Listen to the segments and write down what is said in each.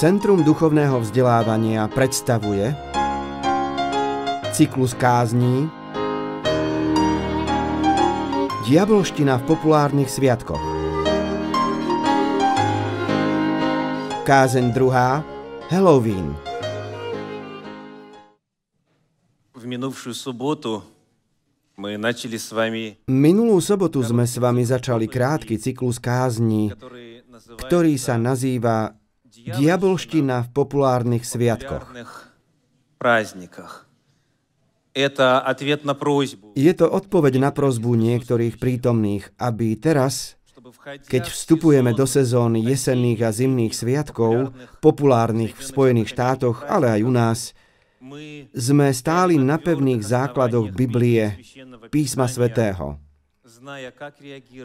Centrum duchovného vzdelávania predstavuje cyklus kázní Diabolština v populárnych sviatkoch. Kázeň druhá Halloween. V minulšiu sobotu Minulú sobotu sme s vami začali krátky cyklus kázní, ktorý sa nazýva Diabolština v populárnych sviatkoch. Je to odpoveď na prozbu niektorých prítomných, aby teraz, keď vstupujeme do sezón jesenných a zimných sviatkov, populárnych v Spojených štátoch, ale aj u nás, sme stáli na pevných základoch Biblie, písma svätého.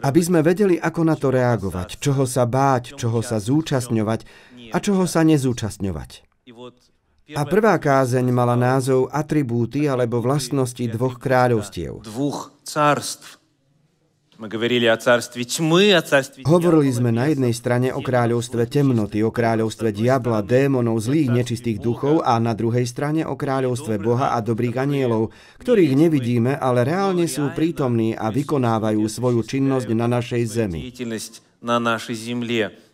Aby sme vedeli, ako na to reagovať, čoho sa báť, čoho sa zúčastňovať, a čoho sa nezúčastňovať. A prvá kázeň mala názov Atribúty alebo vlastnosti dvoch kráľovstiev. Hovorili sme na jednej strane o kráľovstve temnoty, o kráľovstve diabla, démonov, zlých nečistých duchov a na druhej strane o kráľovstve Boha a dobrých anielov, ktorých nevidíme, ale reálne sú prítomní a vykonávajú svoju činnosť na našej zemi.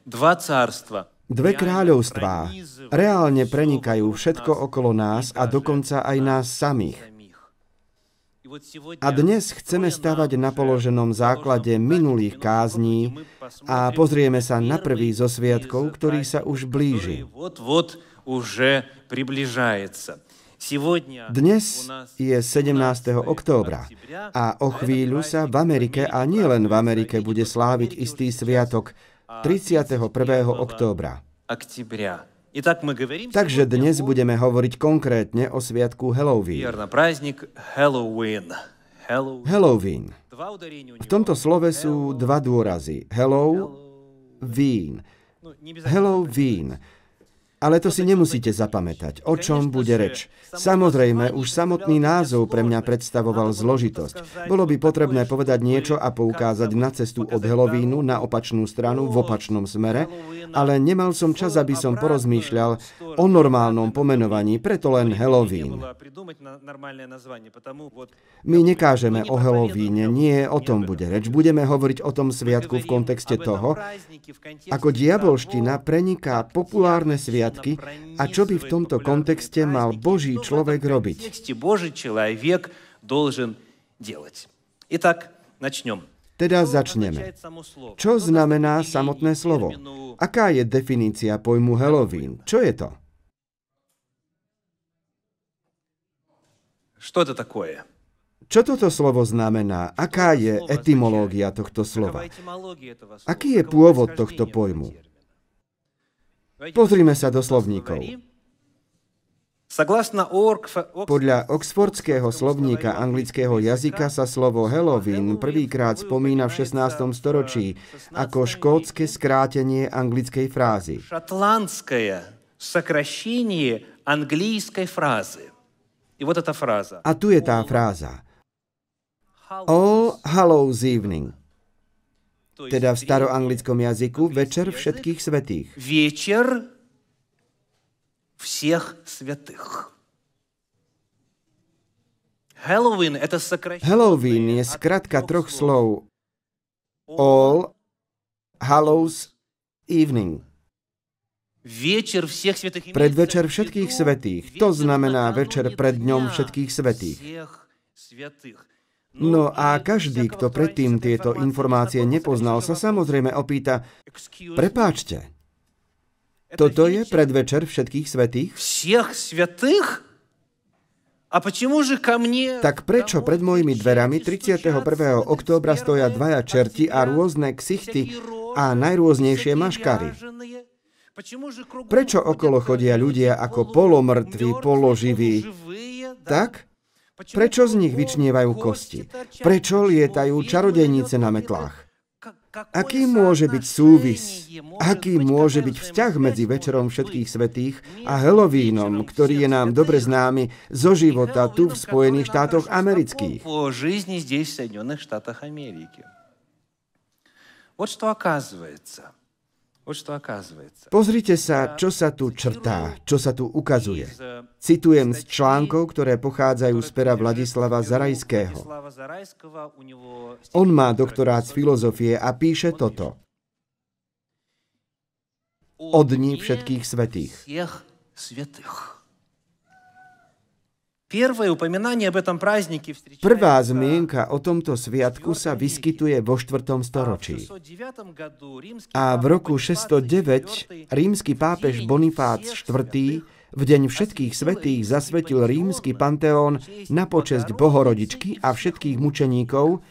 Dva cárstva. Dve kráľovstvá reálne prenikajú všetko okolo nás a dokonca aj nás samých. A dnes chceme stavať na položenom základe minulých kázní a pozrieme sa na prvý zo sviatkov, ktorý sa už blíži. Dnes je 17. októbra a o chvíľu sa v Amerike a nielen v Amerike bude sláviť istý sviatok – 31. októbra. Takže dnes budeme hovoriť konkrétne o sviatku Halloween. Halloween. V tomto slove sú dva dôrazy. Hello, vín. Halloween. Halloween. Ale to si nemusíte zapamätať, o čom bude reč. Samozrejme, už samotný názov pre mňa predstavoval zložitosť. Bolo by potrebné povedať niečo a poukázať na cestu od Helovínu na opačnú stranu v opačnom smere, ale nemal som čas, aby som porozmýšľal o normálnom pomenovaní, preto len Helovín. My nekážeme o Helovíne, nie o tom bude reč. Budeme hovoriť o tom sviatku v kontexte toho, ako diabolština preniká populárne sviatky a čo by v tomto kontexte mal Boží človek robiť. тексте Божий человек должен делать. Итак, начнем. Teda začneme. Čo znamená samotné slovo? Aká je definícia pojmu Halloween? Čo je to? Что это такое? Čo toto slovo znamená? Aká je etymológia tohto slova? Какова этимология этого слова? Aký je Каково pôvod происхождение tohto этого pojmu? Pozrime sa do slovníkov. Podľa oxfordského slovníka anglického jazyka sa slovo Halloween prvýkrát spomína v 16. storočí ako škótske skrátenie anglickej frázy. A tu je tá fráza. All Hallows Evening teda v staroanglickom jazyku večer všetkých svetých. вечер всех святых. Хэллоуин – это сокращение. Halloween je skratka troch slov All Hallows Evening. Вечер всех святых. имеется Predvečer в všetkých виду svetých. вечер To znamená накануне večer pred dňom дня všetkých svetých. всех святых. No и a без každý, всякого kto predtým вторжения tieto этой informácie информации nepoznal, sa запросит samozrejme opýta, Excuse prepáčte, Это toto je вечер predvečer všetkých svetých? всех святых? А почему же ко мне... Tak prečo домой pred mojimi dverami встречать 31. стучатся októbra stoja 31 dvaja čerti a октября rôzne ksichty всякие рожи, a najrôznejšie всякие maškary? ряженые? Почему же кругом Prečo ходят okolo chodia люди ľudia ako полумертвые, polomrtví, položiví? полуживые, да? Tak? Почему Prečo z nich кругом vyčnievajú кости kosti? торчат? Prečo Почему lietajú ведьмы čarodejnice na летают? metlách? Ka- какое Aký môže byť súvis? соотношение может Aký быть, môže какая byť vzťah medzi взаимосвязь večerom может všetkých быть svetých a между Halloweenom, вечером ktorý je всех nám dobre святых známy zo и života tu v Хэллоуином, Spojených который нам štátoch хорошо знаком amerických? по жизни здесь, в Соединенных Штатах Америки. Вот что оказывается. Pozrite sa, čo sa tu črtá, čo sa tu ukazuje. Citujem z článkov, ktoré pochádzajú z pera Vladislava Zarajského. On má doktorát z filozofie a píše toto. O dní všetkých svetých. Prvá zmienka o tomto sviatku sa vyskytuje vo 4. storočí. A v roku 609 rímsky pápež Bonifác IV. v deň všetkých svetých zasvetil rímsky panteón na počesť Bohorodičky a všetkých mučeníkov,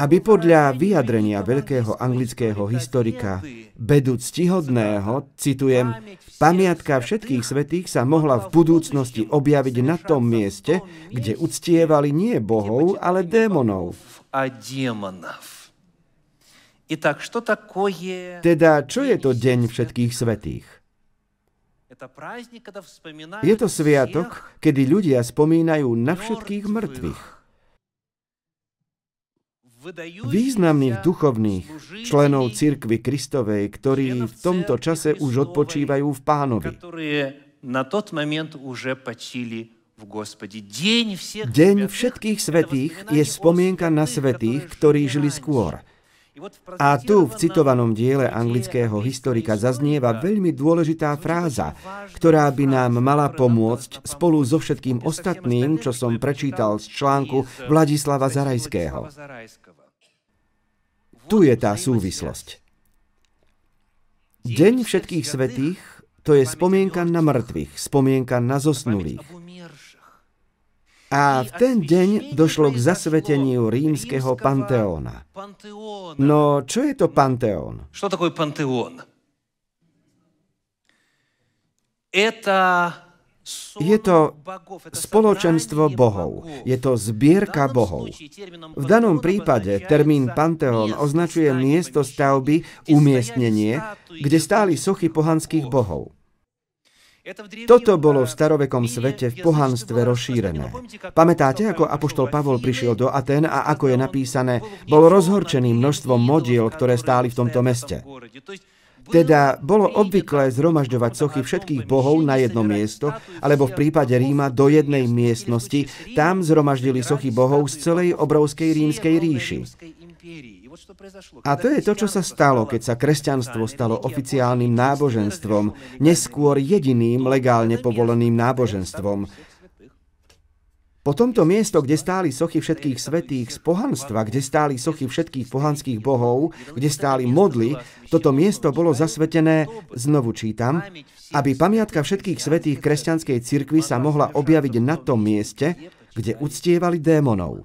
aby podľa vyjadrenia veľkého anglického historika Bedu Ctihodného, citujem, Pamiatka všetkých svetých sa mohla v budúcnosti objaviť na tom mieste, kde uctievali nie bohov, ale démonov. Teda, čo je to Deň všetkých svetých? Je to sviatok, kedy ľudia spomínajú na všetkých mŕtvych významných duchovných členov cirkvy Kristovej, ktorí v tomto čase už odpočívajú v pánovi. Deň všetkých svetých je spomienka na svetých, ktorí žili skôr – a tu v citovanom diele anglického historika zaznieva veľmi dôležitá fráza, ktorá by nám mala pomôcť spolu so všetkým ostatným, čo som prečítal z článku Vladislava Zarajského. Tu je tá súvislosť. Deň všetkých svetých to je spomienka na mŕtvych, spomienka na zosnulých. A v ten deň došlo k zasveteniu rímskeho panteóna. No, čo je to panteón? Čo takové panteón? Je to spoločenstvo bohov, je to zbierka bohov. V danom prípade termín panteón označuje miesto stavby, umiestnenie, kde stáli sochy pohanských bohov. Toto bolo v starovekom svete v pohanstve rozšírené. Pamätáte, ako apoštol Pavol prišiel do Aten a ako je napísané, bol rozhorčený množstvom modiel, ktoré stáli v tomto meste. Teda bolo obvyklé zhromažďovať sochy všetkých bohov na jedno miesto, alebo v prípade Ríma do jednej miestnosti, tam zhromaždili sochy bohov z celej obrovskej rímskej ríši. A to je to, čo sa stalo, keď sa kresťanstvo stalo oficiálnym náboženstvom, neskôr jediným legálne povoleným náboženstvom. Po tomto miesto, kde stáli sochy všetkých svetých z pohanstva, kde stáli sochy všetkých pohanských bohov, kde stáli modly, toto miesto bolo zasvetené, znovu čítam, aby pamiatka všetkých svetých kresťanskej cirkvi sa mohla objaviť na tom mieste, kde uctievali démonov.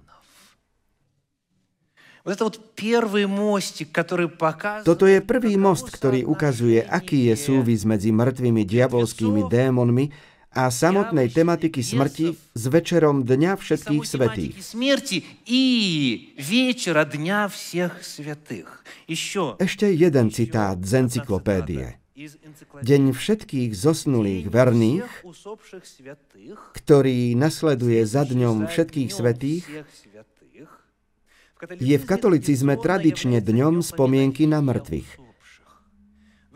Toto je prvý most, ktorý ukazuje, aký je súvis medzi mŕtvými diabolskými démonmi a samotnej tematiky smrti s večerom Dňa všetkých svetých. Ešte jeden citát z encyklopédie. Deň všetkých zosnulých verných, ktorý nasleduje za dňom všetkých svetých, je v katolicizme tradične dňom spomienky na mŕtvych.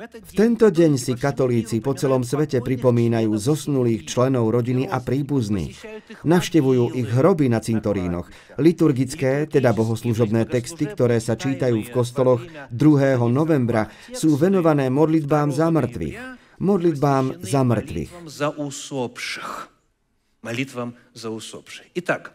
V tento deň si katolíci po celom svete pripomínajú zosnulých členov rodiny a príbuzných. Navštevujú ich hroby na cintorínoch. Liturgické, teda bohoslužobné texty, ktoré sa čítajú v kostoloch 2. novembra, sú venované modlitbám za mŕtvych. Modlitbám za mŕtvych. Молитвам за усопших. Итак,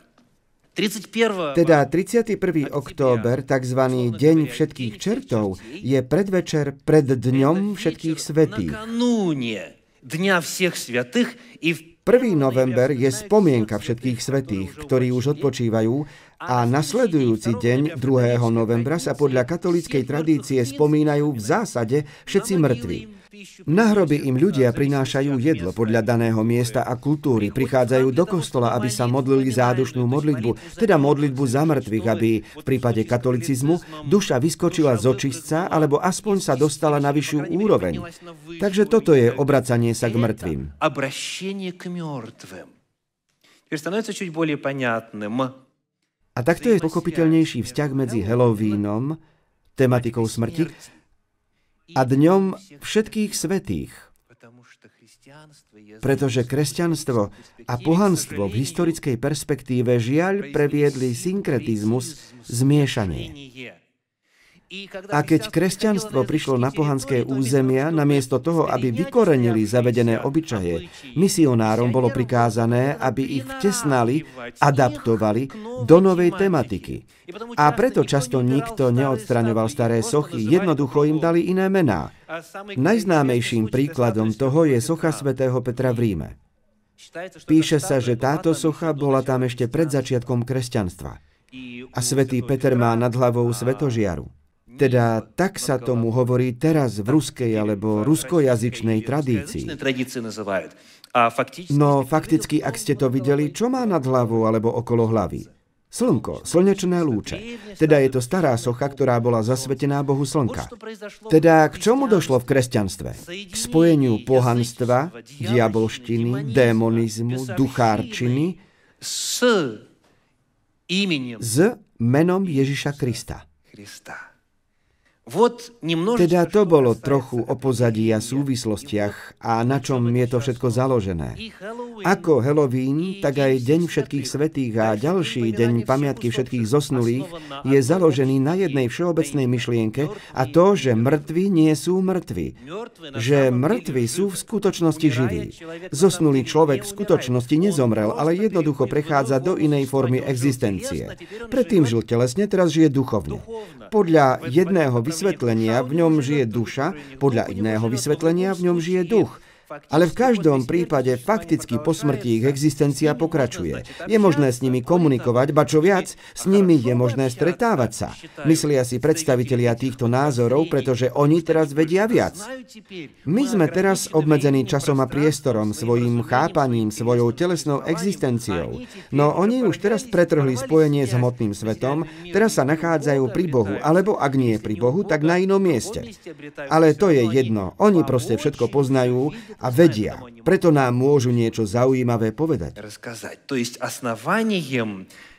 teda 31. október, tzv. Deň všetkých čertov, je predvečer pred Dňom všetkých svetých. 1. november je spomienka všetkých svetých, ktorí už odpočívajú a nasledujúci deň 2. novembra sa podľa katolíckej tradície spomínajú v zásade všetci mŕtvi. Na hroby im ľudia prinášajú jedlo podľa daného miesta a kultúry, prichádzajú do kostola, aby sa modlili zádušnú modlitbu, teda modlitbu za mŕtvych, aby v prípade katolicizmu duša vyskočila z očistca, alebo aspoň sa dostala na vyššiu úroveň. Takže toto je obracanie sa k mŕtvým. A takto je pochopiteľnejší vzťah medzi Halloweenom, tematikou smrti, a dňom všetkých svetých. Pretože kresťanstvo a pohanstvo v historickej perspektíve žiaľ previedli synkretizmus, zmiešanie. A keď kresťanstvo prišlo na pohanské územia, namiesto toho, aby vykorenili zavedené obyčaje, misionárom bolo prikázané, aby ich vtesnali, adaptovali do novej tematiky. A preto často nikto neodstraňoval staré sochy, jednoducho im dali iné mená. Najznámejším príkladom toho je socha svätého Petra v Ríme. Píše sa, že táto socha bola tam ešte pred začiatkom kresťanstva. A svätý Peter má nad hlavou svetožiaru. Teda tak sa tomu hovorí teraz v ruskej alebo ruskojazyčnej tradícii. No fakticky, ak ste to videli, čo má nad hlavou alebo okolo hlavy? Slnko, slnečné lúče. Teda je to stará socha, ktorá bola zasvetená Bohu Slnka. Teda k čomu došlo v kresťanstve? K spojeniu pohanstva, diabolštiny, démonizmu, duchárčiny s menom Ježiša Krista. Teda to bolo trochu o pozadí a súvislostiach a na čom je to všetko založené. Ako Halloween, tak aj Deň všetkých svetých a ďalší Deň pamiatky všetkých zosnulých je založený na jednej všeobecnej myšlienke a to, že mŕtvi nie sú mŕtvi. Že mŕtvi sú v skutočnosti živí. Zosnulý človek v skutočnosti nezomrel, ale jednoducho prechádza do inej formy existencie. Predtým žil telesne, teraz žije duchovne. Podľa jedného vysvetlenia v ňom žije duša, podľa iného vysvetlenia v ňom žije duch. Ale v každom prípade fakticky po smrti ich existencia pokračuje. Je možné s nimi komunikovať, ba čo viac, s nimi je možné stretávať sa. Myslia si predstavitelia týchto názorov, pretože oni teraz vedia viac. My sme teraz obmedzení časom a priestorom, svojim chápaním, svojou telesnou existenciou. No oni už teraz pretrhli spojenie s hmotným svetom, teraz sa nachádzajú pri Bohu, alebo ak nie pri Bohu, tak na inom mieste. Ale to je jedno, oni proste všetko poznajú a vedia. Preto nám môžu niečo zaujímavé povedať.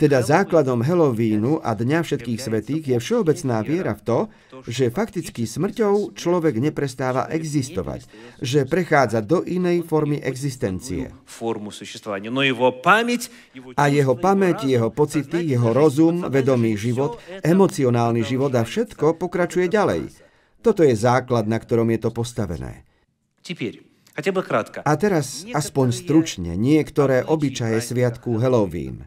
Teda základom Halloweenu a Dňa všetkých svetých je všeobecná viera v to, že fakticky smrťou človek neprestáva existovať, že prechádza do inej formy existencie. A jeho pamäť, jeho pocity, jeho rozum, vedomý život, emocionálny život a všetko pokračuje ďalej. Toto je základ, na ktorom je to postavené. A teraz aspoň stručne niektoré obyčaje sviatku Halloween.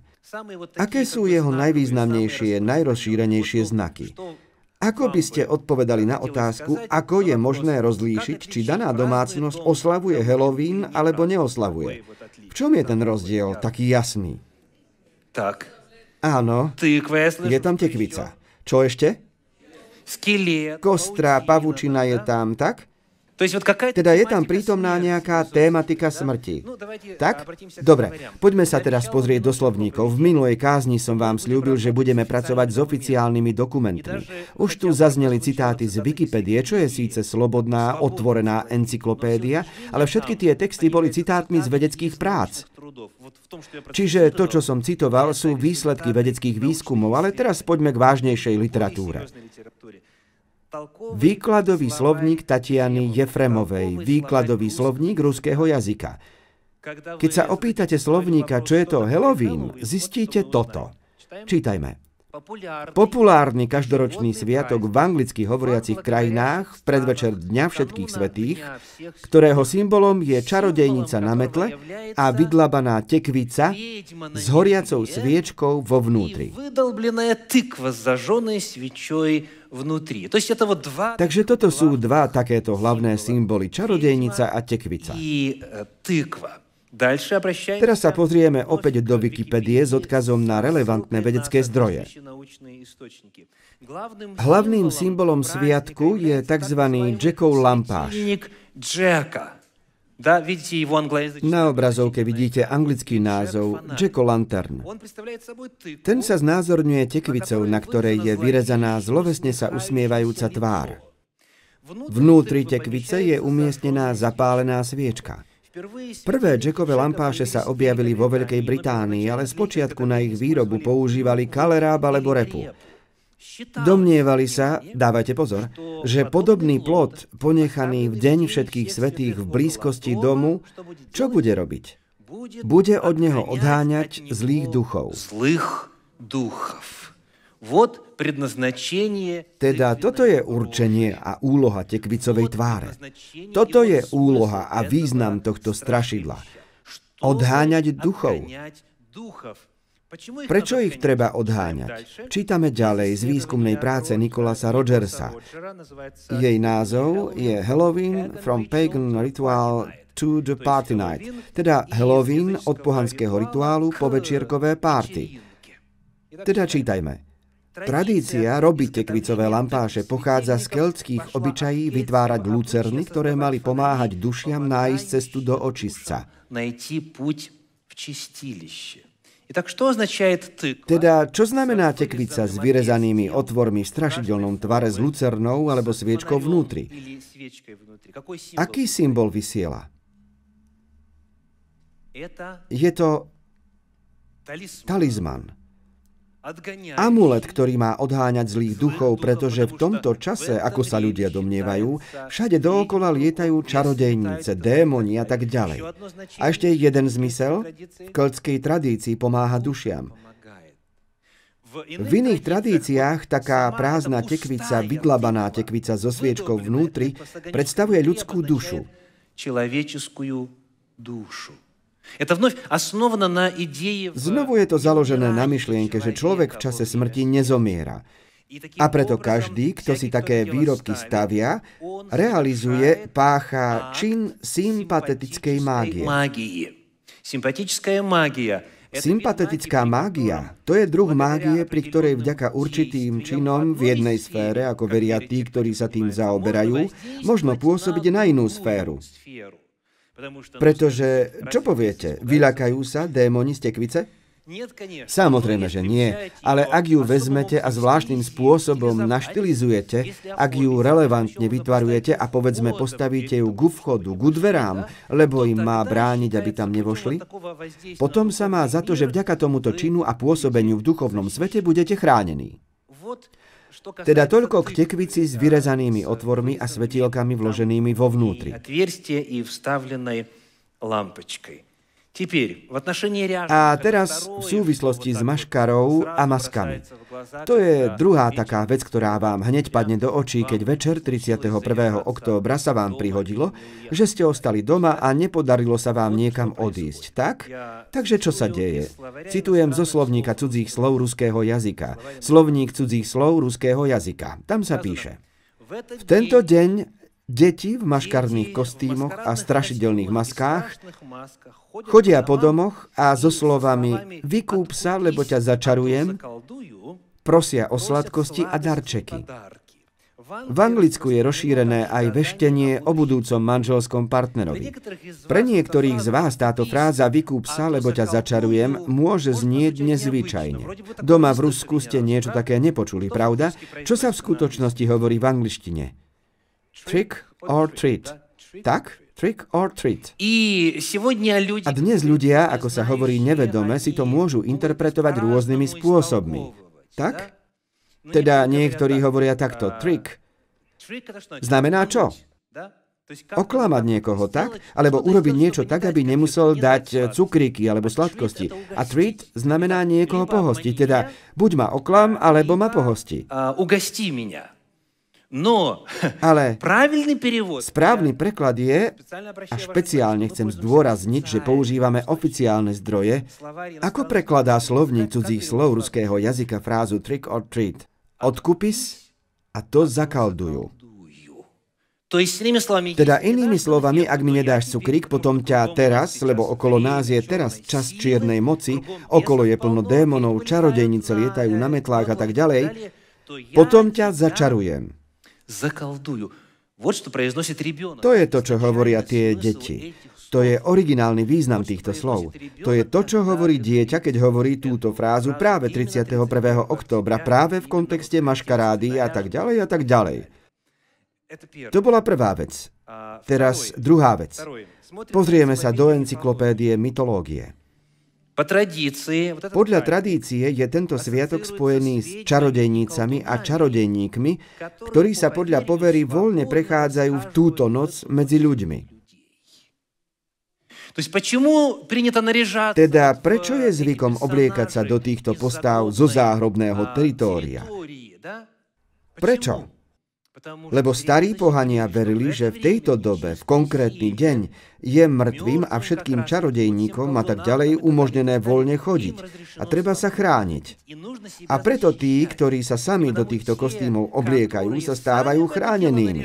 Aké sú jeho najvýznamnejšie, najrozšírenejšie znaky? Ako by ste odpovedali na otázku, ako je možné rozlíšiť, či daná domácnosť oslavuje Halloween alebo neoslavuje? V čom je ten rozdiel taký jasný? Tak. Áno, je tam tekvica. Čo ešte? Kostra, pavučina je tam, tak? Teda je tam prítomná nejaká tématika smrti. Tak? Dobre, poďme sa teraz pozrieť do slovníkov. V minulej kázni som vám slúbil, že budeme pracovať s oficiálnymi dokumentmi. Už tu zazneli citáty z Wikipédie, čo je síce slobodná, otvorená encyklopédia, ale všetky tie texty boli citátmi z vedeckých prác. Čiže to, čo som citoval, sú výsledky vedeckých výskumov, ale teraz poďme k vážnejšej literatúre. Výkladový slovník Tatiany Jefremovej, výkladový slovník ruského jazyka. Keď sa opýtate slovníka, čo je to Halloween, zistíte toto. Čítajme. Populárny každoročný sviatok v anglicky hovoriacich krajinách v predvečer Dňa všetkých svetých, ktorého symbolom je čarodejnica na metle a vydlabaná tekvica s horiacou sviečkou vo vnútri vnútri. Takže toto sú dva takéto hlavné symboly, čarodejnica a tekvica. Teraz sa pozrieme opäť do Wikipédie s odkazom na relevantné vedecké zdroje. Hlavným symbolom sviatku je tzv. Jackov lampáš. Na obrazovke vidíte anglický názov Jack Lantern. Ten sa znázorňuje tekvicou, na ktorej je vyrezaná zlovesne sa usmievajúca tvár. Vnútri tekvice je umiestnená zapálená sviečka. Prvé Jackové lampáše sa objavili vo Veľkej Británii, ale spočiatku na ich výrobu používali kaleráb alebo repu. Domnievali sa, dávajte pozor, že podobný plod, ponechaný v deň všetkých svetých v blízkosti domu, čo bude robiť? Bude od neho odháňať zlých duchov. Zlых духов. Вот предназначение... Teda toto je určenie a úloha tekvicovej tváre. Toto je úloha a význam tohto strašidla. Odháňať duchov. Prečo ich treba odháňať? Čítame ďalej z výskumnej práce Nikolasa Rogersa. Jej názov je Halloween from Pagan Ritual to the Party Night, teda Halloween od pohanského rituálu po večierkové párty. Teda čítajme. Tradícia robiť tekvicové lampáše pochádza z keltských obyčají vytvárať lucerny, ktoré mali pomáhať dušiam nájsť cestu do očistca. Teda, čo znamená tekvica s vyrezanými otvormi v strašidelnom tvare s lucernou alebo sviečkou vnútri? Aký symbol vysiela? Je to talizman. Amulet, ktorý má odháňať zlých duchov, pretože v tomto čase, ako sa ľudia domnievajú, všade dookola lietajú čarodejnice, démoni a tak ďalej. A ešte jeden zmysel? V keltskej tradícii pomáha dušiam. V iných tradíciách taká prázdna tekvica, vydlabaná tekvica so sviečkou vnútri, predstavuje ľudskú dušu. Človečeskú dušu. Znovu je to založené na myšlienke, že človek v čase smrti nezomiera. A preto každý, kto si také výrobky stavia, realizuje, pácha čin sympatetickej mágie. Sympatetická mágia to je druh mágie, pri ktorej vďaka určitým činom v jednej sfére, ako veria tí, ktorí sa tým zaoberajú, možno pôsobiť na inú sféru. Pretože, čo poviete, vyľakajú sa démoni z tekvice? Samozrejme, že nie, ale ak ju vezmete a zvláštnym spôsobom naštilizujete, ak ju relevantne vytvarujete a povedzme postavíte ju ku vchodu, ku dverám, lebo im má brániť, aby tam nevošli, potom sa má za to, že vďaka tomuto činu a pôsobeniu v duchovnom svete budete chránení. Teda toľko k tekvici s vyrezanými otvormi a svetielkami vloženými vo vnútri. A teraz v súvislosti s maškarou a maskami. To je druhá taká vec, ktorá vám hneď padne do očí, keď večer 31. októbra sa vám prihodilo, že ste ostali doma a nepodarilo sa vám niekam odísť, tak? Takže čo sa deje? Citujem zo slovníka cudzích slov ruského jazyka. Slovník cudzích slov ruského jazyka. Tam sa píše. V tento deň Deti v maškarných kostýmoch a strašidelných maskách chodia po domoch a so slovami vykúp sa, lebo ťa začarujem, Prosia o sladkosti a darčeky. V Anglicku je rozšírené aj veštenie o budúcom manželskom partnerovi. Pre niektorých z vás táto fráza vykúp sa, lebo ťa začarujem, môže znieť nezvyčajne. Doma v Rusku ste niečo také nepočuli, pravda? Čo sa v skutočnosti hovorí v angličtine? Trick or treat. Tak? Trick or treat. A dnes ľudia, ako sa hovorí nevedome, si to môžu interpretovať rôznymi spôsobmi. Tak? Teda niektorí hovoria takto, trick. Znamená čo? Oklamať niekoho, tak? Alebo urobiť niečo tak, aby nemusel dať cukríky alebo sladkosti. A treat znamená niekoho pohostiť, teda buď ma oklam, alebo ma pohosti. Ugastí mňa. No, ale správny preklad je, a špeciálne chcem zdôrazniť, že používame oficiálne zdroje, ako prekladá slovník cudzích slov ruského jazyka frázu trick or treat, odkupis a to zakaldujú. Teda inými slovami, ak mi nedáš cukrík, potom ťa teraz, lebo okolo nás je teraz čas čiernej moci, okolo je plno démonov, čarodejnice lietajú na metlách a tak ďalej, potom ťa začarujem заколдую. Вот что произносит ребенок. To je to, čo hovoria Изначальный tie смысл deti. этих To je originálny význam týchto slov. To je to, čo hovorí dieťa, keď hovorí túto frázu práve 31. októbra, práve v kontexte maškarády a tak ďalej a tak ďalej. Это первое. To bola prvá vec. А, Teraz второе. druhá vec. Второе. Смотрим Pozrieme на sa do энциклопедию encyklopédie mytológie. Podľa tradície je tento sviatok spojený s čarodejnícami a čarodejníkmi, ktorí sa podľa povery voľne prechádzajú v túto noc medzi ľuďmi. Teda prečo je zvykom obliekať sa do týchto postáv zo záhrobného teritória? Prečo? Lebo starí pohania verili, že v tejto dobe, v konkrétny deň, je mŕtvým a všetkým čarodejníkom a tak ďalej umožnené voľne chodiť a treba sa chrániť. A preto tí, ktorí sa sami do týchto kostýmov obliekajú, sa stávajú chránenými.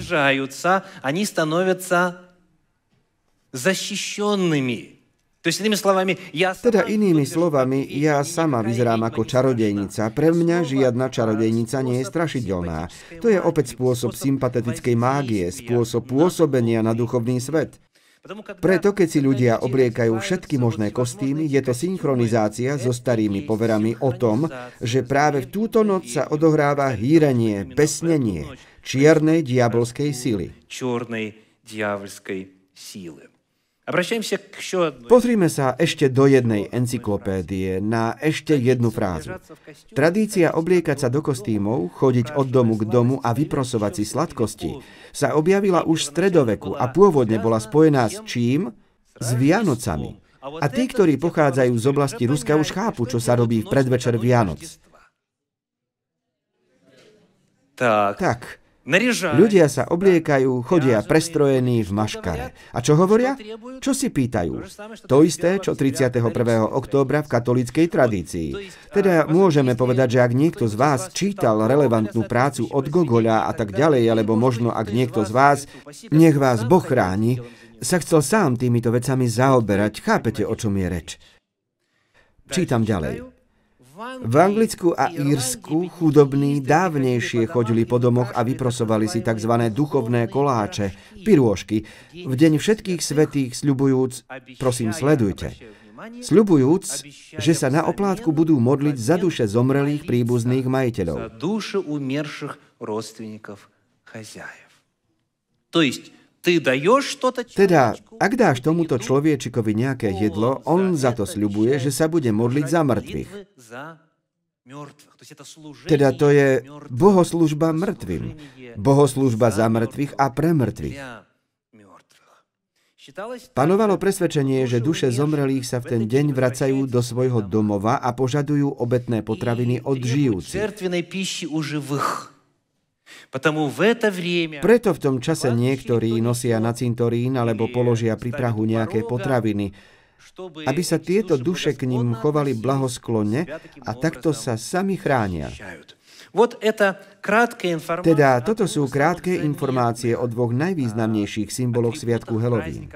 Teda inými slovami, ja sama vyzerám ako čarodejnica. Pre mňa žiadna čarodejnica nie je strašidelná. To je opäť spôsob sympatetickej mágie, spôsob pôsobenia na duchovný svet. Preto, keď si ľudia obliekajú všetky možné kostýmy, je to synchronizácia so starými poverami o tom, že práve v túto noc sa odohráva hýrenie, pesnenie čiernej diabolskej sily. Čiernej diabolskej síly. Pozrime sa ešte do jednej encyklopédie na ešte jednu frázu. Tradícia obliekať sa do kostýmov, chodiť od domu k domu a vyprosovať si sladkosti sa objavila už v stredoveku a pôvodne bola spojená s čím? S Vianocami. A tí, ktorí pochádzajú z oblasti Ruska, už chápu, čo sa robí v predvečer Vianoc. Tak, tak Ľudia sa obliekajú, chodia prestrojení v maškare. A čo hovoria? Čo si pýtajú? To isté, čo 31. októbra v katolíckej tradícii. Teda môžeme povedať, že ak niekto z vás čítal relevantnú prácu od Gogoľa a tak ďalej, alebo možno ak niekto z vás, nech vás Boh chráni, sa chcel sám týmito vecami zaoberať. Chápete, o čom je reč? Čítam ďalej. V Anglicku a Írsku chudobní dávnejšie chodili po domoch a vyprosovali si tzv. duchovné koláče, pirôžky, v deň všetkých svetých sľubujúc, prosím, sledujte, sľubujúc, že sa na oplátku budú modliť za duše zomrelých príbuzných majiteľov. Za duše umierších rodственников хозяев. To есть, teda, ak dáš tomuto človečikovi nejaké jedlo, on za to sľubuje, že sa bude modliť za mŕtvych. Teda to je bohoslužba mŕtvým. Bohoslužba za mŕtvych a pre mŕtvych. Panovalo presvedčenie, že duše zomrelých sa v ten deň vracajú do svojho domova a požadujú obetné potraviny od žijúcich. Preto v tom čase niektorí nosia na cintorín alebo položia pri Prahu nejaké potraviny, aby sa tieto duše k ním chovali blahosklonne a takto sa sami chránia. Teda toto sú krátke informácie o dvoch najvýznamnejších symboloch Sviatku Halloween.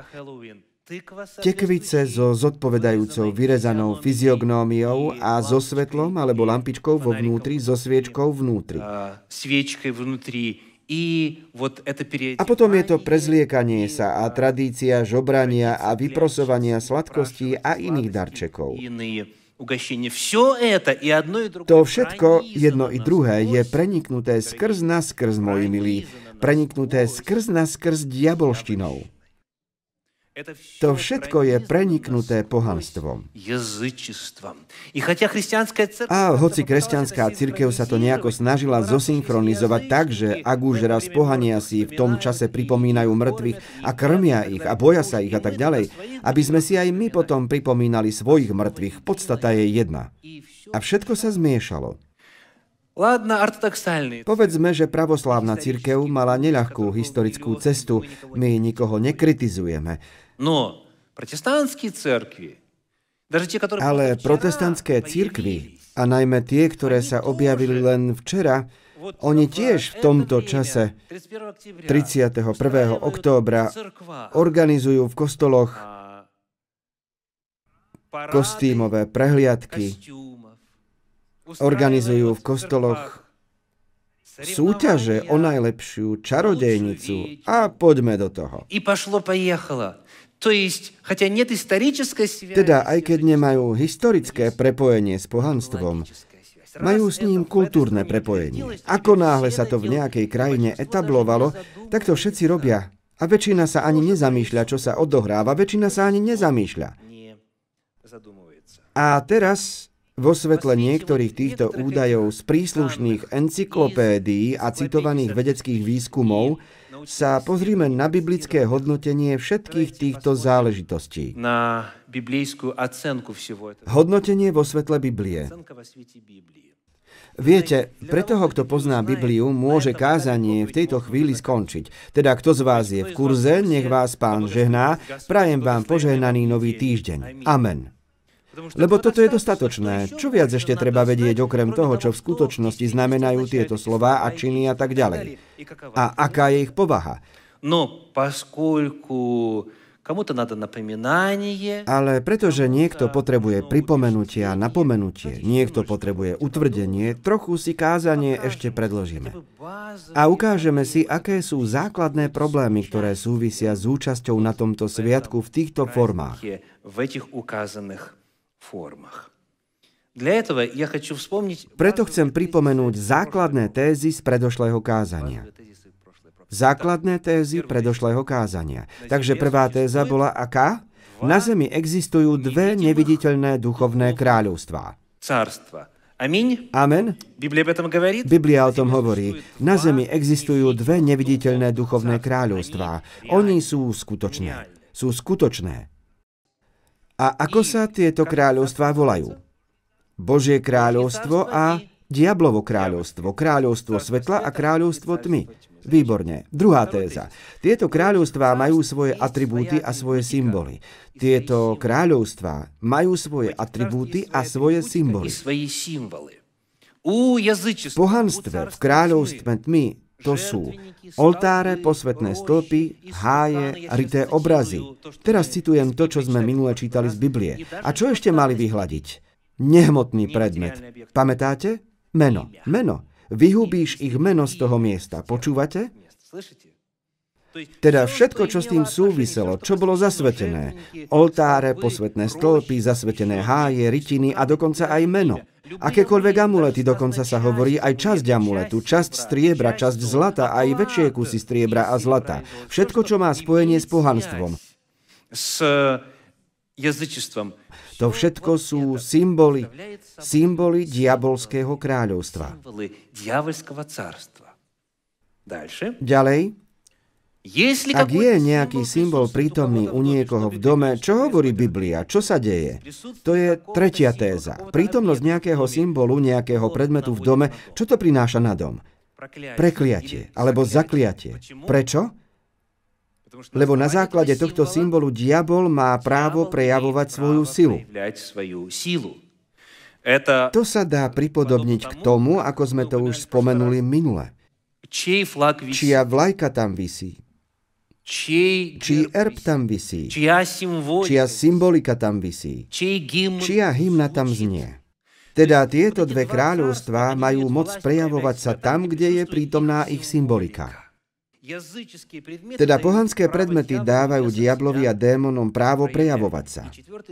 Tekvice so zodpovedajúcou vyrezanou fyziognómiou a so svetlom alebo lampičkou vo vnútri, so sviečkou vnútri. A potom je to prezliekanie sa a tradícia žobrania a vyprosovania sladkostí a iných darčekov. To všetko, jedno i druhé, je preniknuté skrz na skrz, moji milí, preniknuté skrz na skrz diabolštinou. To všetko je preniknuté pohanstvom. A hoci kresťanská církev sa to nejako snažila zosynchronizovať tak, že ak už raz pohania si v tom čase pripomínajú mŕtvych a krmia ich a boja sa ich a tak ďalej, aby sme si aj my potom pripomínali svojich mŕtvych, podstata je jedna. A všetko sa zmiešalo. Povedzme, že pravoslávna církev mala neľahkú historickú cestu. My nikoho nekritizujeme. Ale protestantské církvy, a najmä tie, ktoré sa objavili len včera, oni tiež v tomto čase, 31. októbra, organizujú v kostoloch kostýmové prehliadky, organizujú v kostoloch súťaže o najlepšiu čarodejnicu a poďme do toho. I pošlo, pojechalo. Teda aj keď nemajú historické prepojenie s pohanstvom, majú s ním kultúrne prepojenie. Ako náhle sa to v nejakej krajine etablovalo, tak to všetci robia. A väčšina sa ani nezamýšľa, čo sa odohráva, väčšina sa ani nezamýšľa. A teraz vo svetle niektorých týchto údajov z príslušných encyklopédií a citovaných vedeckých výskumov sa pozrime na biblické hodnotenie všetkých týchto záležitostí. на библейскую оценку всего этого. Hodnotenie vo svetle Biblie. Оценка во свете Библии. Viete, pre toho, kto pozná Bibliu, môže kázanie v tejto chvíli skončiť. Teda kto z vás je v kurze, nech vás pán žehná, prajem vám požehnaný nový týždeň. Amen. Lebo toto je dostatočné. Čo viac ešte treba vedieť okrem toho, čo v skutočnosti znamenajú tieto slová a činy a tak ďalej? A aká je ich povaha? Но поскольку кому-то надо напоминание, Ale pretože niekto potrebuje pripomenutie a napomenutie, niekto potrebuje utvrdenie, trochu si kázanie ešte predložíme. A ukážeme si, aké sú základné problémy, ktoré súvisia s účasťou na tomto sviatku v týchto formách. в этих указанных Preto chcem pripomenúť základné tézy z predošlého kázania. Základné tézy predošlého kázania. Takže prvá téza bola aká? Na Zemi existujú dve neviditeľné duchovné kráľovstvá. Amen. Biblia o tom hovorí. Na Zemi existujú dve neviditeľné duchovné kráľovstvá. Oni sú skutočné. Sú skutočné. A ako sa tieto kráľovstvá volajú? Božie kráľovstvo a diablovo kráľovstvo, kráľovstvo svetla a kráľovstvo tmy. Výborne. Druhá téza. Tieto kráľovstvá majú svoje atribúty a svoje symboly. Tieto kráľovstvá majú svoje atribúty a svoje symboly. V pohanstve, v kráľovstve tmy, to sú oltáre, posvetné stĺpy, háje, rité obrazy. Teraz citujem to, čo sme minule čítali z Biblie. A čo ešte mali vyhľadiť? Nehmotný predmet. Pamätáte? Meno. Meno. Vyhubíš ich meno z toho miesta. Počúvate? Teda všetko, čo s tým súviselo, čo bolo zasvetené. Oltáre, posvetné stĺpy, zasvetené háje, rytiny a dokonca aj meno. Akékoľvek amulety dokonca sa hovorí, aj časť amuletu, časť striebra, časť zlata, aj väčšie kusy striebra a zlata. Všetko, čo má spojenie s pohanstvom. To všetko sú symboly, symboly diabolského kráľovstva. Ďalej. Ak je nejaký symbol prítomný u niekoho v dome, čo hovorí Biblia, čo sa deje? To je tretia téza. Prítomnosť nejakého symbolu, nejakého predmetu v dome, čo to prináša na dom? Prekliatie alebo zakliatie. Prečo? Lebo na základe tohto symbolu diabol má právo prejavovať svoju silu. To sa dá pripodobniť k tomu, ako sme to už spomenuli minule. Čia vlajka tam visí? Čí, erb tam visí, čia, symbolika tam visí, čia hymna tam znie. Teda tieto dve kráľovstvá majú moc prejavovať sa tam, kde je prítomná ich symbolika. Teda pohanské predmety dávajú diablovi a démonom právo prejavovať sa.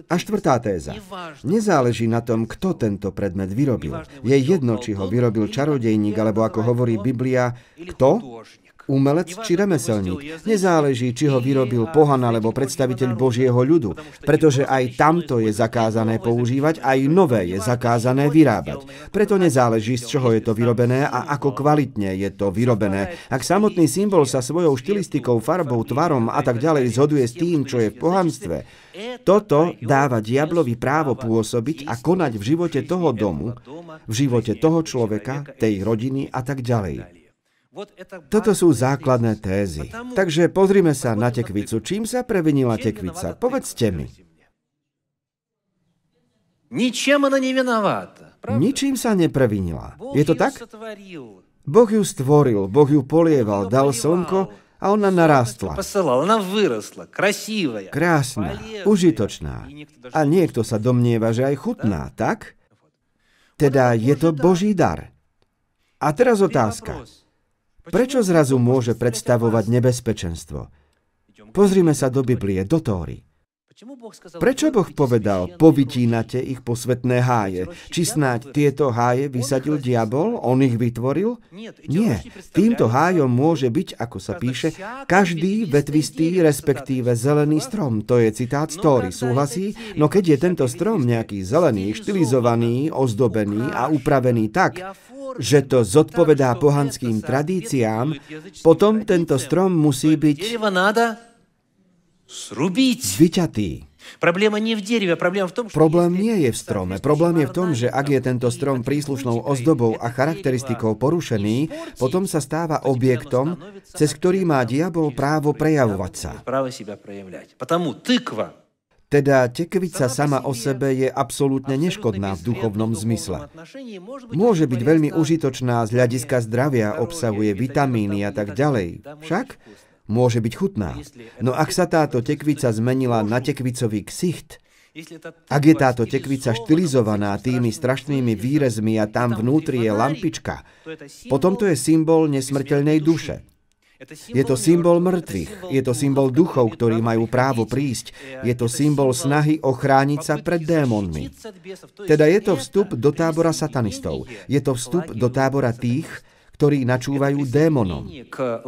A štvrtá téza. Nezáleží na tom, kto tento predmet vyrobil. Je jedno, či ho vyrobil čarodejník, alebo ako hovorí Biblia, kto umelec či remeselník. Nezáleží, či ho vyrobil pohan alebo predstaviteľ Božieho ľudu, pretože aj tamto je zakázané používať, aj nové je zakázané vyrábať. Preto nezáleží, z čoho je to vyrobené a ako kvalitne je to vyrobené. Ak samotný symbol sa svojou štilistikou, farbou, tvarom a tak ďalej zhoduje s tým, čo je v pohanstve, toto dáva diablovi právo pôsobiť a konať v živote toho domu, v živote toho človeka, tej rodiny a tak ďalej. Toto sú základné tézy. Takže pozrime sa na tekvicu. Čím sa previnila tekvica? Povedzte mi. Ničím ona nevinováta. Ničím sa neprevinila. Je to tak? Boh ju stvoril, Boh ju polieval, dal slnko a ona narástla. Krásna, užitočná. A niekto sa domnieva, že aj chutná, tak? Teda je to Boží dar. A teraz otázka. Prečo zrazu môže predstavovať nebezpečenstvo? Pozrime sa do Biblie, do Tóry. Prečo Boh povedal, povytínate ich posvetné háje? Či snáď tieto háje vysadil diabol, on ich vytvoril? Nie, týmto hájom môže byť, ako sa píše, každý vetvistý, respektíve zelený strom. To je citát Story, súhlasí? No keď je tento strom nejaký zelený, štilizovaný, ozdobený a upravený tak, že to zodpovedá pohanským tradíciám, potom tento strom musí byť vyťatý. Problém nie je v strome. Problém je v tom, že ak je tento strom príslušnou ozdobou a charakteristikou porušený, potom sa stáva objektom, cez ktorý má diabol právo prejavovať sa. Teda tekvica sama o sebe je absolútne neškodná v duchovnom zmysle. Môže byť veľmi užitočná z hľadiska zdravia, obsahuje vitamíny a tak ďalej. Však môže byť chutná. No ak sa táto tekvica zmenila na tekvicový ksicht, ak je táto tekvica štilizovaná tými strašnými výrezmi a tam vnútri je lampička, potom to je symbol nesmrteľnej duše. Je to symbol mŕtvych, je to symbol duchov, ktorí majú právo prísť, je to symbol snahy ochrániť sa pred démonmi. Teda je to vstup do tábora satanistov, je to vstup do tábora tých, ktorí načúvajú démonom. K.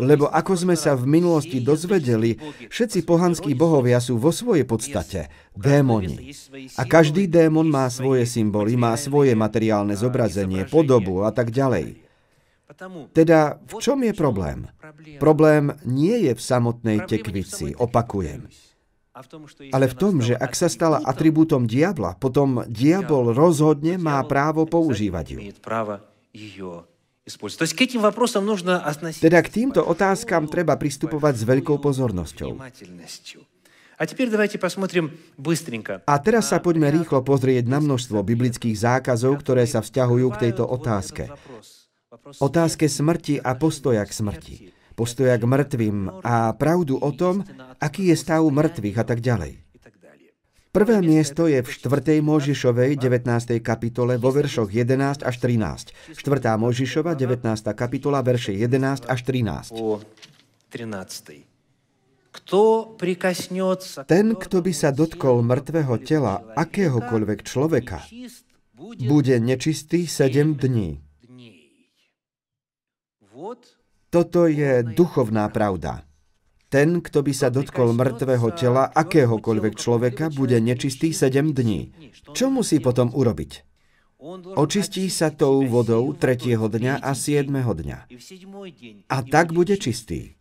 Lebo ako sme sa v minulosti dozvedeli, všetci pohanskí bohovia sú vo svojej podstate démoni. A každý démon má svoje symboly, má svoje materiálne zobrazenie, podobu a tak ďalej. Teda v čom je problém? Problém nie je v samotnej tekvici, opakujem. Ale v tom, že ak sa stala atribútom diabla, potom diabol rozhodne má právo používať ju. Teda k týmto otázkam treba pristupovať s veľkou pozornosťou. A teraz sa poďme rýchlo pozrieť na množstvo biblických zákazov, ktoré sa vzťahujú k tejto otázke. Otázke smrti a postoja k smrti. Postoja k mŕtvým a pravdu o tom, aký je stav mŕtvych a tak ďalej. Prvé miesto je v 4. Možišovej 19. kapitole vo veršoch 11 až 13. 4. Možišova 19. kapitola verše 11 až 13. Ten, kto by sa dotkol mŕtvého tela akéhokoľvek človeka, bude nečistý 7 dní. Toto je duchovná pravda. Ten, kto by sa dotkol mŕtvého tela akéhokoľvek človeka, bude nečistý 7 dní. Čo musí potom urobiť? Očistí sa tou vodou tretieho dňa a siedmeho dňa. A tak bude čistý.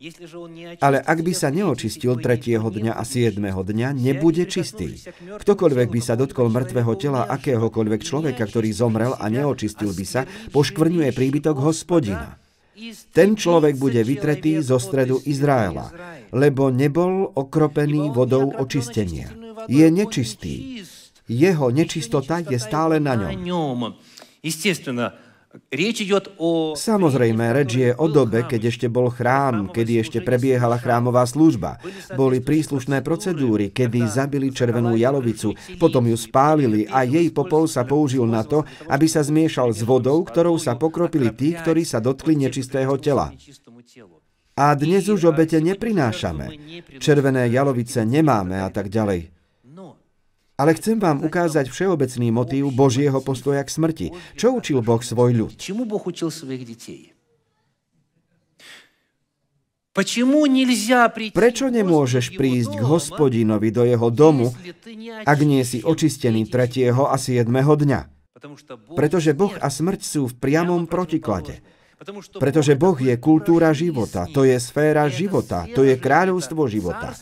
Ale ak by sa neočistil tretieho dňa a siedmeho dňa, nebude čistý. Ktokoľvek by sa dotkol mŕtvého tela akéhokoľvek človeka, ktorý zomrel a neočistil by sa, poškvrňuje príbytok hospodina. Ten človek bude vytretý zo stredu Izraela, lebo nebol okropený vodou očistenia. Je nečistý. Jeho nečistota je stále na ňom. Samozrejme, reč je o dobe, keď ešte bol chrám, kedy ešte prebiehala chrámová služba. Boli príslušné procedúry, kedy zabili červenú jalovicu, potom ju spálili a jej popol sa použil na to, aby sa zmiešal s vodou, ktorou sa pokropili tí, ktorí sa dotkli nečistého tela. A dnes už obete neprinášame. Červené jalovice nemáme a tak ďalej. Ale chcem vám ukázať všeobecný motív Božieho postoja k smrti. Čo učil Boh svoj ľud? Čemu Boh učil svojich detí? Prečo nemôžeš prísť k hospodinovi do jeho domu, ak nie si očistený 3. a 7. dňa? Pretože Boh a smrť sú v priamom protiklade. Pretože Boh je kultúra života, to je sféra života, to je kráľovstvo života.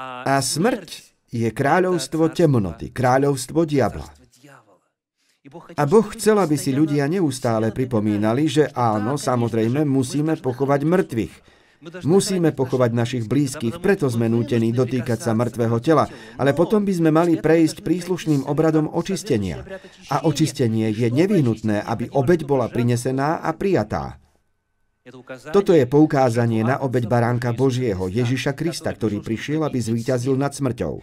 A smrť je kráľovstvo temnoty, kráľovstvo diabla. A Boh chcel, aby si ľudia neustále pripomínali, že áno, samozrejme, musíme pochovať mŕtvych. Musíme pochovať našich blízkych, preto sme nútení dotýkať sa mŕtvého tela, ale potom by sme mali prejsť príslušným obradom očistenia. A očistenie je nevyhnutné, aby obeď bola prinesená a prijatá. Toto je poukázanie na obeď baránka Božieho, Ježiša Krista, ktorý prišiel, aby zvíťazil nad smrťou.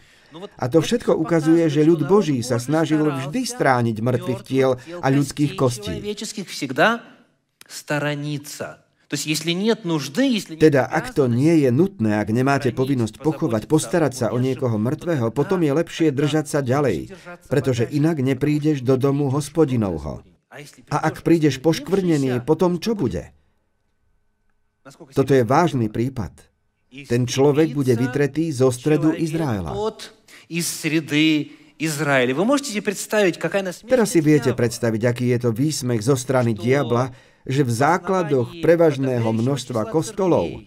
A to všetko ukazuje, že ľud Boží sa snažil vždy strániť mŕtvych tiel a ľudských kostí. Teda ak to nie je nutné, ak nemáte povinnosť pochovať, postarať sa o niekoho mŕtvého, potom je lepšie držať sa ďalej, pretože inak neprídeš do domu hospodinovho. A ak prídeš poškvrnený, potom čo bude? Toto je vážny prípad. Ten človek bude vytretý zo stredu Izraela. Teraz si viete predstaviť, aký je to výsmech zo strany diabla, že v základoch prevažného množstva kostolov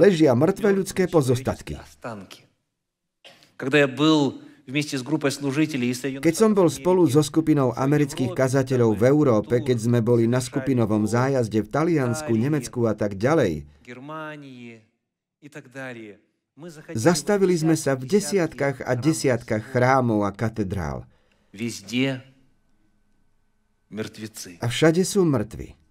ležia mŕtve ľudské pozostatky. Keď som bol spolu so skupinou amerických kazateľov v Európe, keď sme boli na skupinovom zájazde v Taliansku, Nemecku a tak ďalej, zastavili sme sa v desiatkách a desiatkách chrámov a katedrál. A všade sú mŕtvi.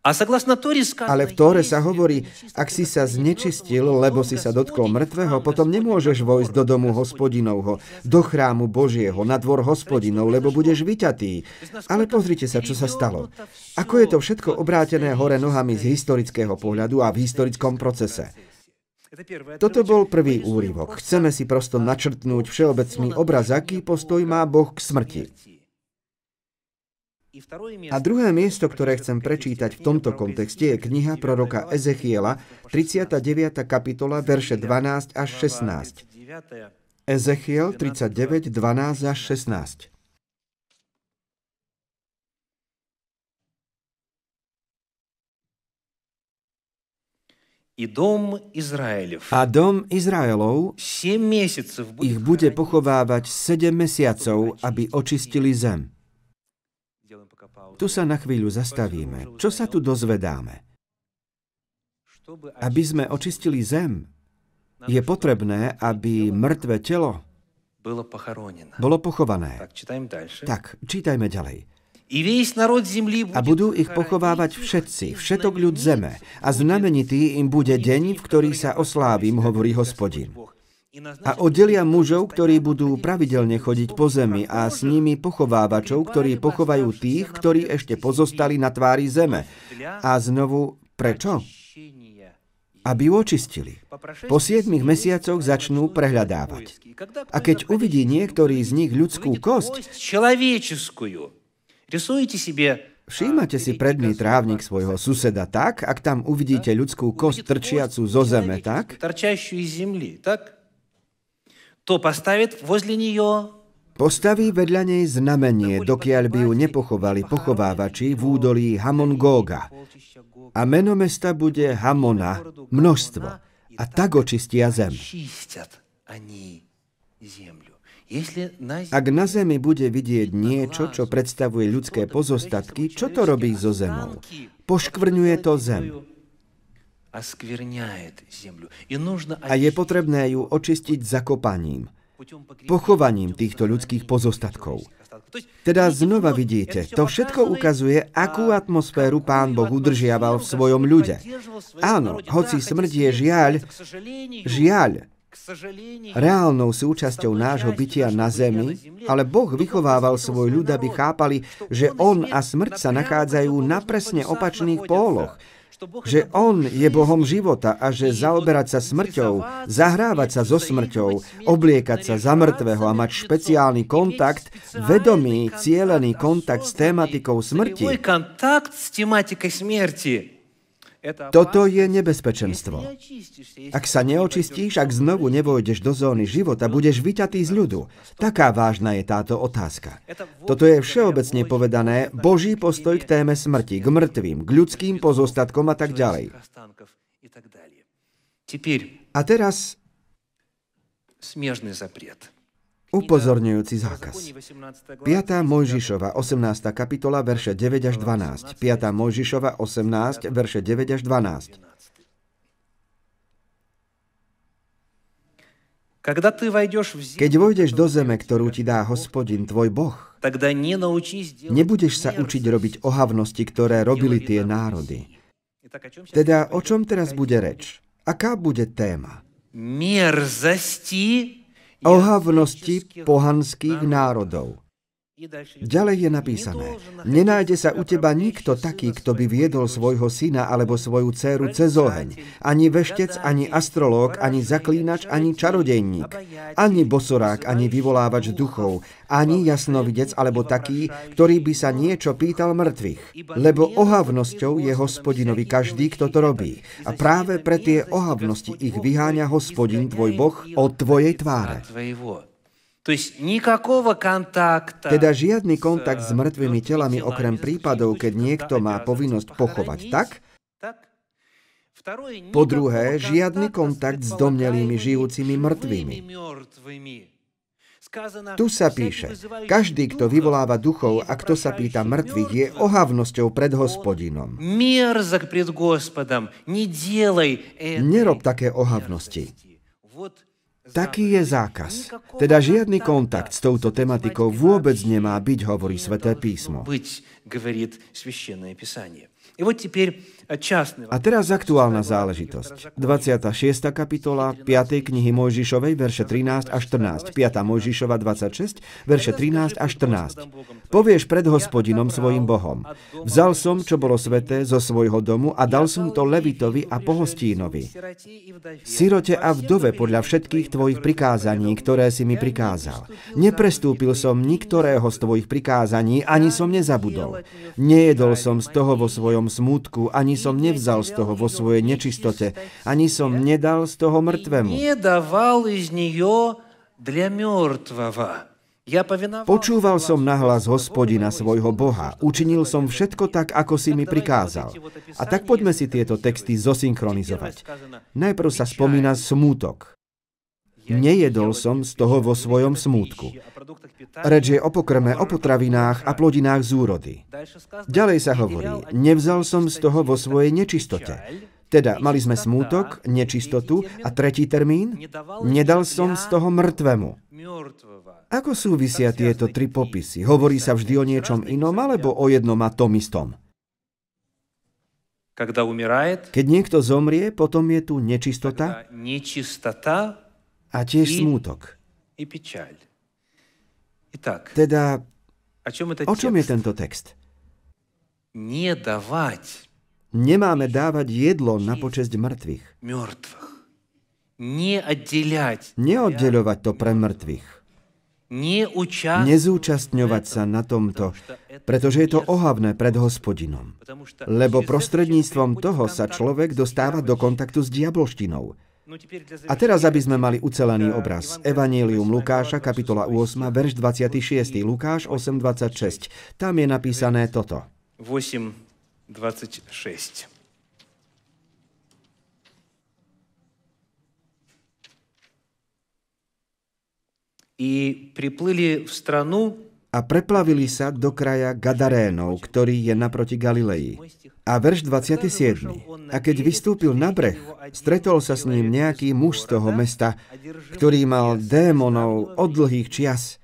Ale v Tóre sa hovorí, ak si sa znečistil, lebo si sa dotkol mŕtvého, potom nemôžeš vojsť do domu hospodinovho, do chrámu Božieho, na dvor hospodinov, lebo budeš vyťatý. Ale pozrite sa, čo sa stalo. Ako je to všetko obrátené hore nohami z historického pohľadu a v historickom procese. Toto bol prvý úryvok. Chceme si prosto načrtnúť všeobecný obraz, aký postoj má Boh k smrti. A druhé miesto, ktoré chcem prečítať v tomto kontexte, je kniha proroka Ezechiela, 39. kapitola, verše 12 až 16. Ezechiel 39, 12 až 16. A dom Izraelov ich bude pochovávať 7 mesiacov, aby očistili zem. Tu sa na chvíľu zastavíme. Čo sa tu dozvedáme? Aby sme očistili zem, je potrebné, aby mŕtve telo bolo pochované. Tak, čítajme ďalej. A budú ich pochovávať všetci, všetok ľud zeme. A znamenitý im bude deň, v ktorý sa oslávim, hovorí hospodin a oddelia mužov, ktorí budú pravidelne chodiť po zemi a s nimi pochovávačov, ktorí pochovajú tých, ktorí ešte pozostali na tvári zeme. A znovu, prečo? Aby ju očistili. Po siedmých mesiacoch začnú prehľadávať. A keď uvidí niektorý z nich ľudskú kosť, Všímate si predný trávnik svojho suseda tak, ak tam uvidíte ľudskú kosť trčiacu zo zeme, tak? to postaviť возле нее Postaví vedľa nej znamenie, dokiaľ by ju nepochovali pochovávači v údolí Hamon Góga. A meno mesta bude Hamona, množstvo. A tak očistia zem. Ak na zemi bude vidieť niečo, čo predstavuje ľudské pozostatky, čo to robí so zemou? Poškvrňuje to zem. A je potrebné ju očistiť zakopaním, pochovaním týchto ľudských pozostatkov. Teda znova vidíte, to všetko ukazuje, akú atmosféru pán Boh udržiaval v svojom ľude. Áno, hoci smrť je žiaľ, žiaľ, reálnou súčasťou nášho bytia na zemi, ale Boh vychovával svoj ľud, aby chápali, že On a smrť sa nachádzajú na presne opačných póloch že On je Bohom života a že zaoberať sa smrťou, zahrávať sa so smrťou, obliekať sa za mŕtvého a mať špeciálny kontakt, vedomý, cielený kontakt s tématikou smrti, toto je nebezpečenstvo. Ak sa neočistíš, ak znovu nevojdeš do zóny života, budeš vyťatý z ľudu. Taká vážna je táto otázka. Toto je všeobecne povedané Boží postoj k téme smrti, k mŕtvým, k ľudským pozostatkom a tak ďalej. A teraz Upozorňujúci zákaz. 5. Mojžišova, 18. kapitola, verše 9 až 12. 5. Mojžišova, 18, verše 9 až 12. Keď vojdeš do zeme, ktorú ti dá hospodin, tvoj Boh, nebudeš sa učiť robiť ohavnosti, ktoré robili tie národy. Teda o čom teraz bude reč? Aká bude téma? Mierzesti ohavnosti pohanských národov. Ďalej je napísané, nenájde sa u teba nikto taký, kto by viedol svojho syna alebo svoju dceru cez oheň. Ani veštec, ani astrológ, ani zaklínač, ani čarodejník, ani bosorák, ani vyvolávač duchov, ani jasnovidec alebo taký, ktorý by sa niečo pýtal mŕtvych. Lebo ohavnosťou je hospodinovi každý, kto to robí. A práve pre tie ohavnosti ich vyháňa hospodin, tvoj boh, od tvojej tváre. Teda žiadny kontakt s mŕtvými telami okrem prípadov, keď niekto má povinnosť pochovať tak, po druhé, žiadny kontakt s domnelými žijúcimi mŕtvými. Tu sa píše, každý, kto vyvoláva duchov a kto sa pýta mŕtvych, je ohavnosťou pred hospodinom. Nerob také ohavnosti. Taký je zákaz. Teda žiadny kontakt s touto tematikou vôbec nemá byť, hovorí Sveté písmo. A teraz aktuálna záležitosť. 26. kapitola 5. knihy Mojžišovej, verše 13 až 14. 5. Mojžišova 26, verše 13 až 14. Povieš pred hospodinom svojim Bohom. Vzal som, čo bolo sveté, zo svojho domu a dal som to Levitovi a pohostínovi. Sirote a vdove podľa všetkých tvojich prikázaní, ktoré si mi prikázal. Neprestúpil som niktorého z tvojich prikázaní, ani som nezabudol. Nejedol som z toho vo svojom smútku, ani som nevzal z toho vo svojej nečistote, ani som nedal z toho mŕtvemu. Nedával iz neho для мертвого. Počúval som nahlas hospodina svojho Boha. Učinil som všetko tak, ako si mi prikázal. A tak poďme si tieto texty zosynchronizovať. Najprv sa spomína smútok. Nejedol som z toho vo svojom smútku. Reč je o pokrme, o potravinách a plodinách z úrody. Ďalej sa hovorí, nevzal som z toho vo svojej nečistote. Teda mali sme smútok, nečistotu a tretí termín? Nedal som z toho mŕtvemu. Ako súvisia tieto tri popisy? Hovorí sa vždy o niečom inom alebo o jednom a tom istom? Keď niekto zomrie, potom je tu nečistota a tiež smútok. Teda, o čom je tento text? Nemáme dávať jedlo na počesť mŕtvych. Neoddeľovať to pre mŕtvych. Nezúčastňovať sa na tomto, pretože je to ohavné pred hospodinom. Lebo prostredníctvom toho sa človek dostáva do kontaktu s diabolštinou. A teraz, aby sme mali ucelený obraz. Evangelium Lukáša, kapitola 8, verš 26. Lukáš 8.26. Tam je napísané toto. 8.26. I priplili v stranu a preplavili sa do kraja Gadarénov, ktorý je naproti Galilei. A verš 27. A keď vystúpil na breh, stretol sa s ním nejaký muž z toho mesta, ktorý mal démonov od dlhých čias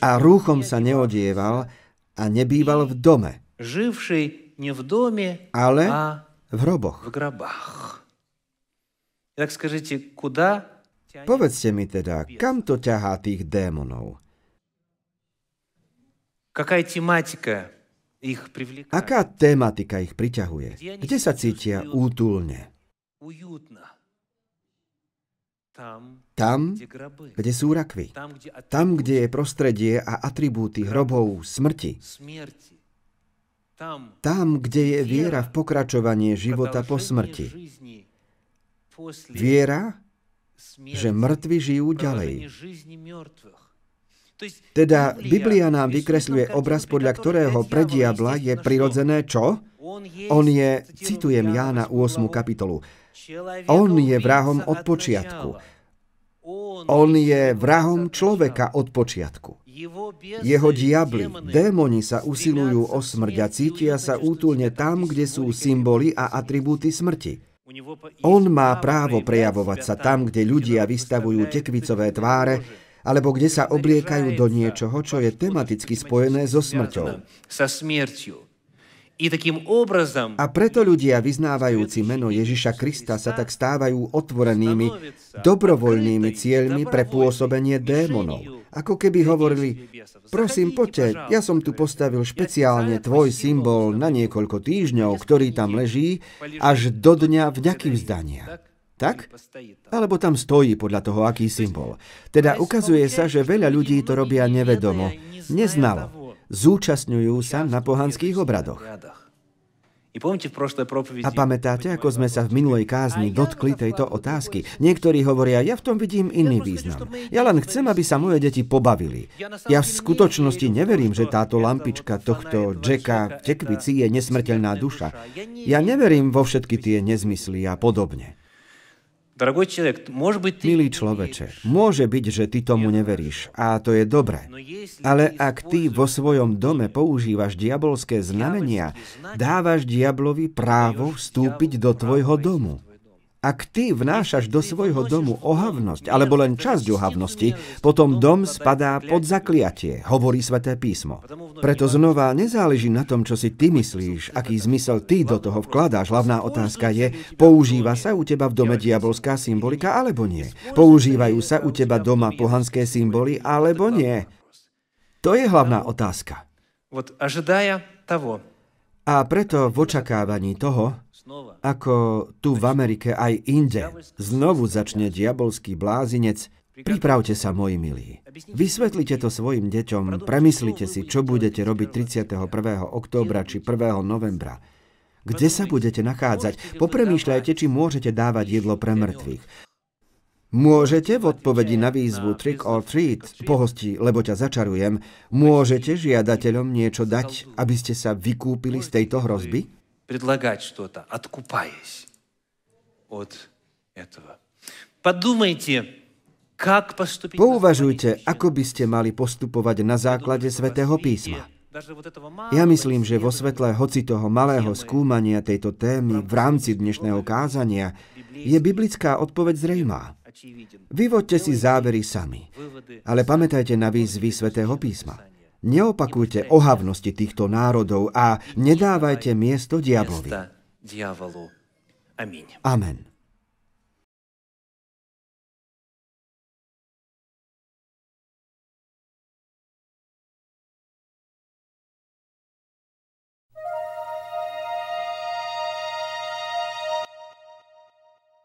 a rúchom sa neodieval a nebýval v dome, ale v hroboch. Povedzte mi teda, kam to ťahá tých démonov? Aká tematika ich priťahuje? Kde sa cítia útulne? Tam, kde sú rakvy. Tam, kde je prostredie a atribúty hrobov smrti. Tam, kde je viera v pokračovanie života po smrti. Viera, že mŕtvi žijú ďalej. Teda Biblia nám vykresľuje obraz, podľa ktorého pre diabla je prirodzené čo? On je, citujem Jána 8. kapitolu, on je vrahom od počiatku. On je vrahom človeka od počiatku. Jeho diabli, démoni sa usilujú o smrť a cítia sa útulne tam, kde sú symboly a atribúty smrti. On má právo prejavovať sa tam, kde ľudia vystavujú tekvicové tváre, alebo kde sa obliekajú do niečoho, čo je tematicky spojené so smrťou. A preto ľudia vyznávajúci meno Ježiša Krista sa tak stávajú otvorenými, dobrovoľnými cieľmi pre pôsobenie démonov. Ako keby hovorili, prosím, poďte, ja som tu postavil špeciálne tvoj symbol na niekoľko týždňov, ktorý tam leží, až do dňa vďaky vzdania. Tak? Alebo tam stojí podľa toho, aký symbol. Teda ukazuje sa, že veľa ľudí to robia nevedomo, neznalo zúčastňujú sa na pohanských obradoch. A pamätáte, ako sme sa v minulej kázni dotkli tejto otázky? Niektorí hovoria, ja v tom vidím iný význam. Ja len chcem, aby sa moje deti pobavili. Ja v skutočnosti neverím, že táto lampička tohto Jacka v tekvici je nesmrteľná duša. Ja neverím vo všetky tie nezmysly a podobne. Milý človeče, môže byť, že ty tomu neveríš a to je dobré. Ale ak ty vo svojom dome používaš diabolské znamenia, dávaš diablovi právo vstúpiť do tvojho domu. Ak ty vnášaš do svojho domu ohavnosť, alebo len časť ohavnosti, potom dom spadá pod zakliatie, hovorí sväté písmo. Preto znova nezáleží na tom, čo si ty myslíš, aký zmysel ty do toho vkladáš. Hlavná otázka je, používa sa u teba v dome diabolská symbolika, alebo nie? Používajú sa u teba doma pohanské symboly, alebo nie? To je hlavná otázka. A preto v očakávaní toho, ako tu v Amerike aj inde znovu začne diabolský blázinec, pripravte sa, moji milí. Vysvetlite to svojim deťom, premyslite si, čo budete robiť 31. októbra či 1. novembra. Kde sa budete nachádzať? Popremýšľajte, či môžete dávať jedlo pre mŕtvych. Môžete v odpovedi na výzvu Trick or Treat, pohosti, lebo ťa začarujem, môžete žiadateľom niečo dať, aby ste sa vykúpili z tejto hrozby? предлагать что-то, откупаясь от этого. Подумайте, как поступить Pouvažujte, ako by ste mali postupovať na základe svätého písma. Ja myslím, že vo svetle hoci toho malého skúmania tejto témy v rámci dnešného kázania je biblická odpoveď zrejmá. Vyvoďte si závery sami, ale pamätajte na výzvy svätého písma. Neopakujte ohavnosti týchto národov a nedávajte miesto diablovi. Amen.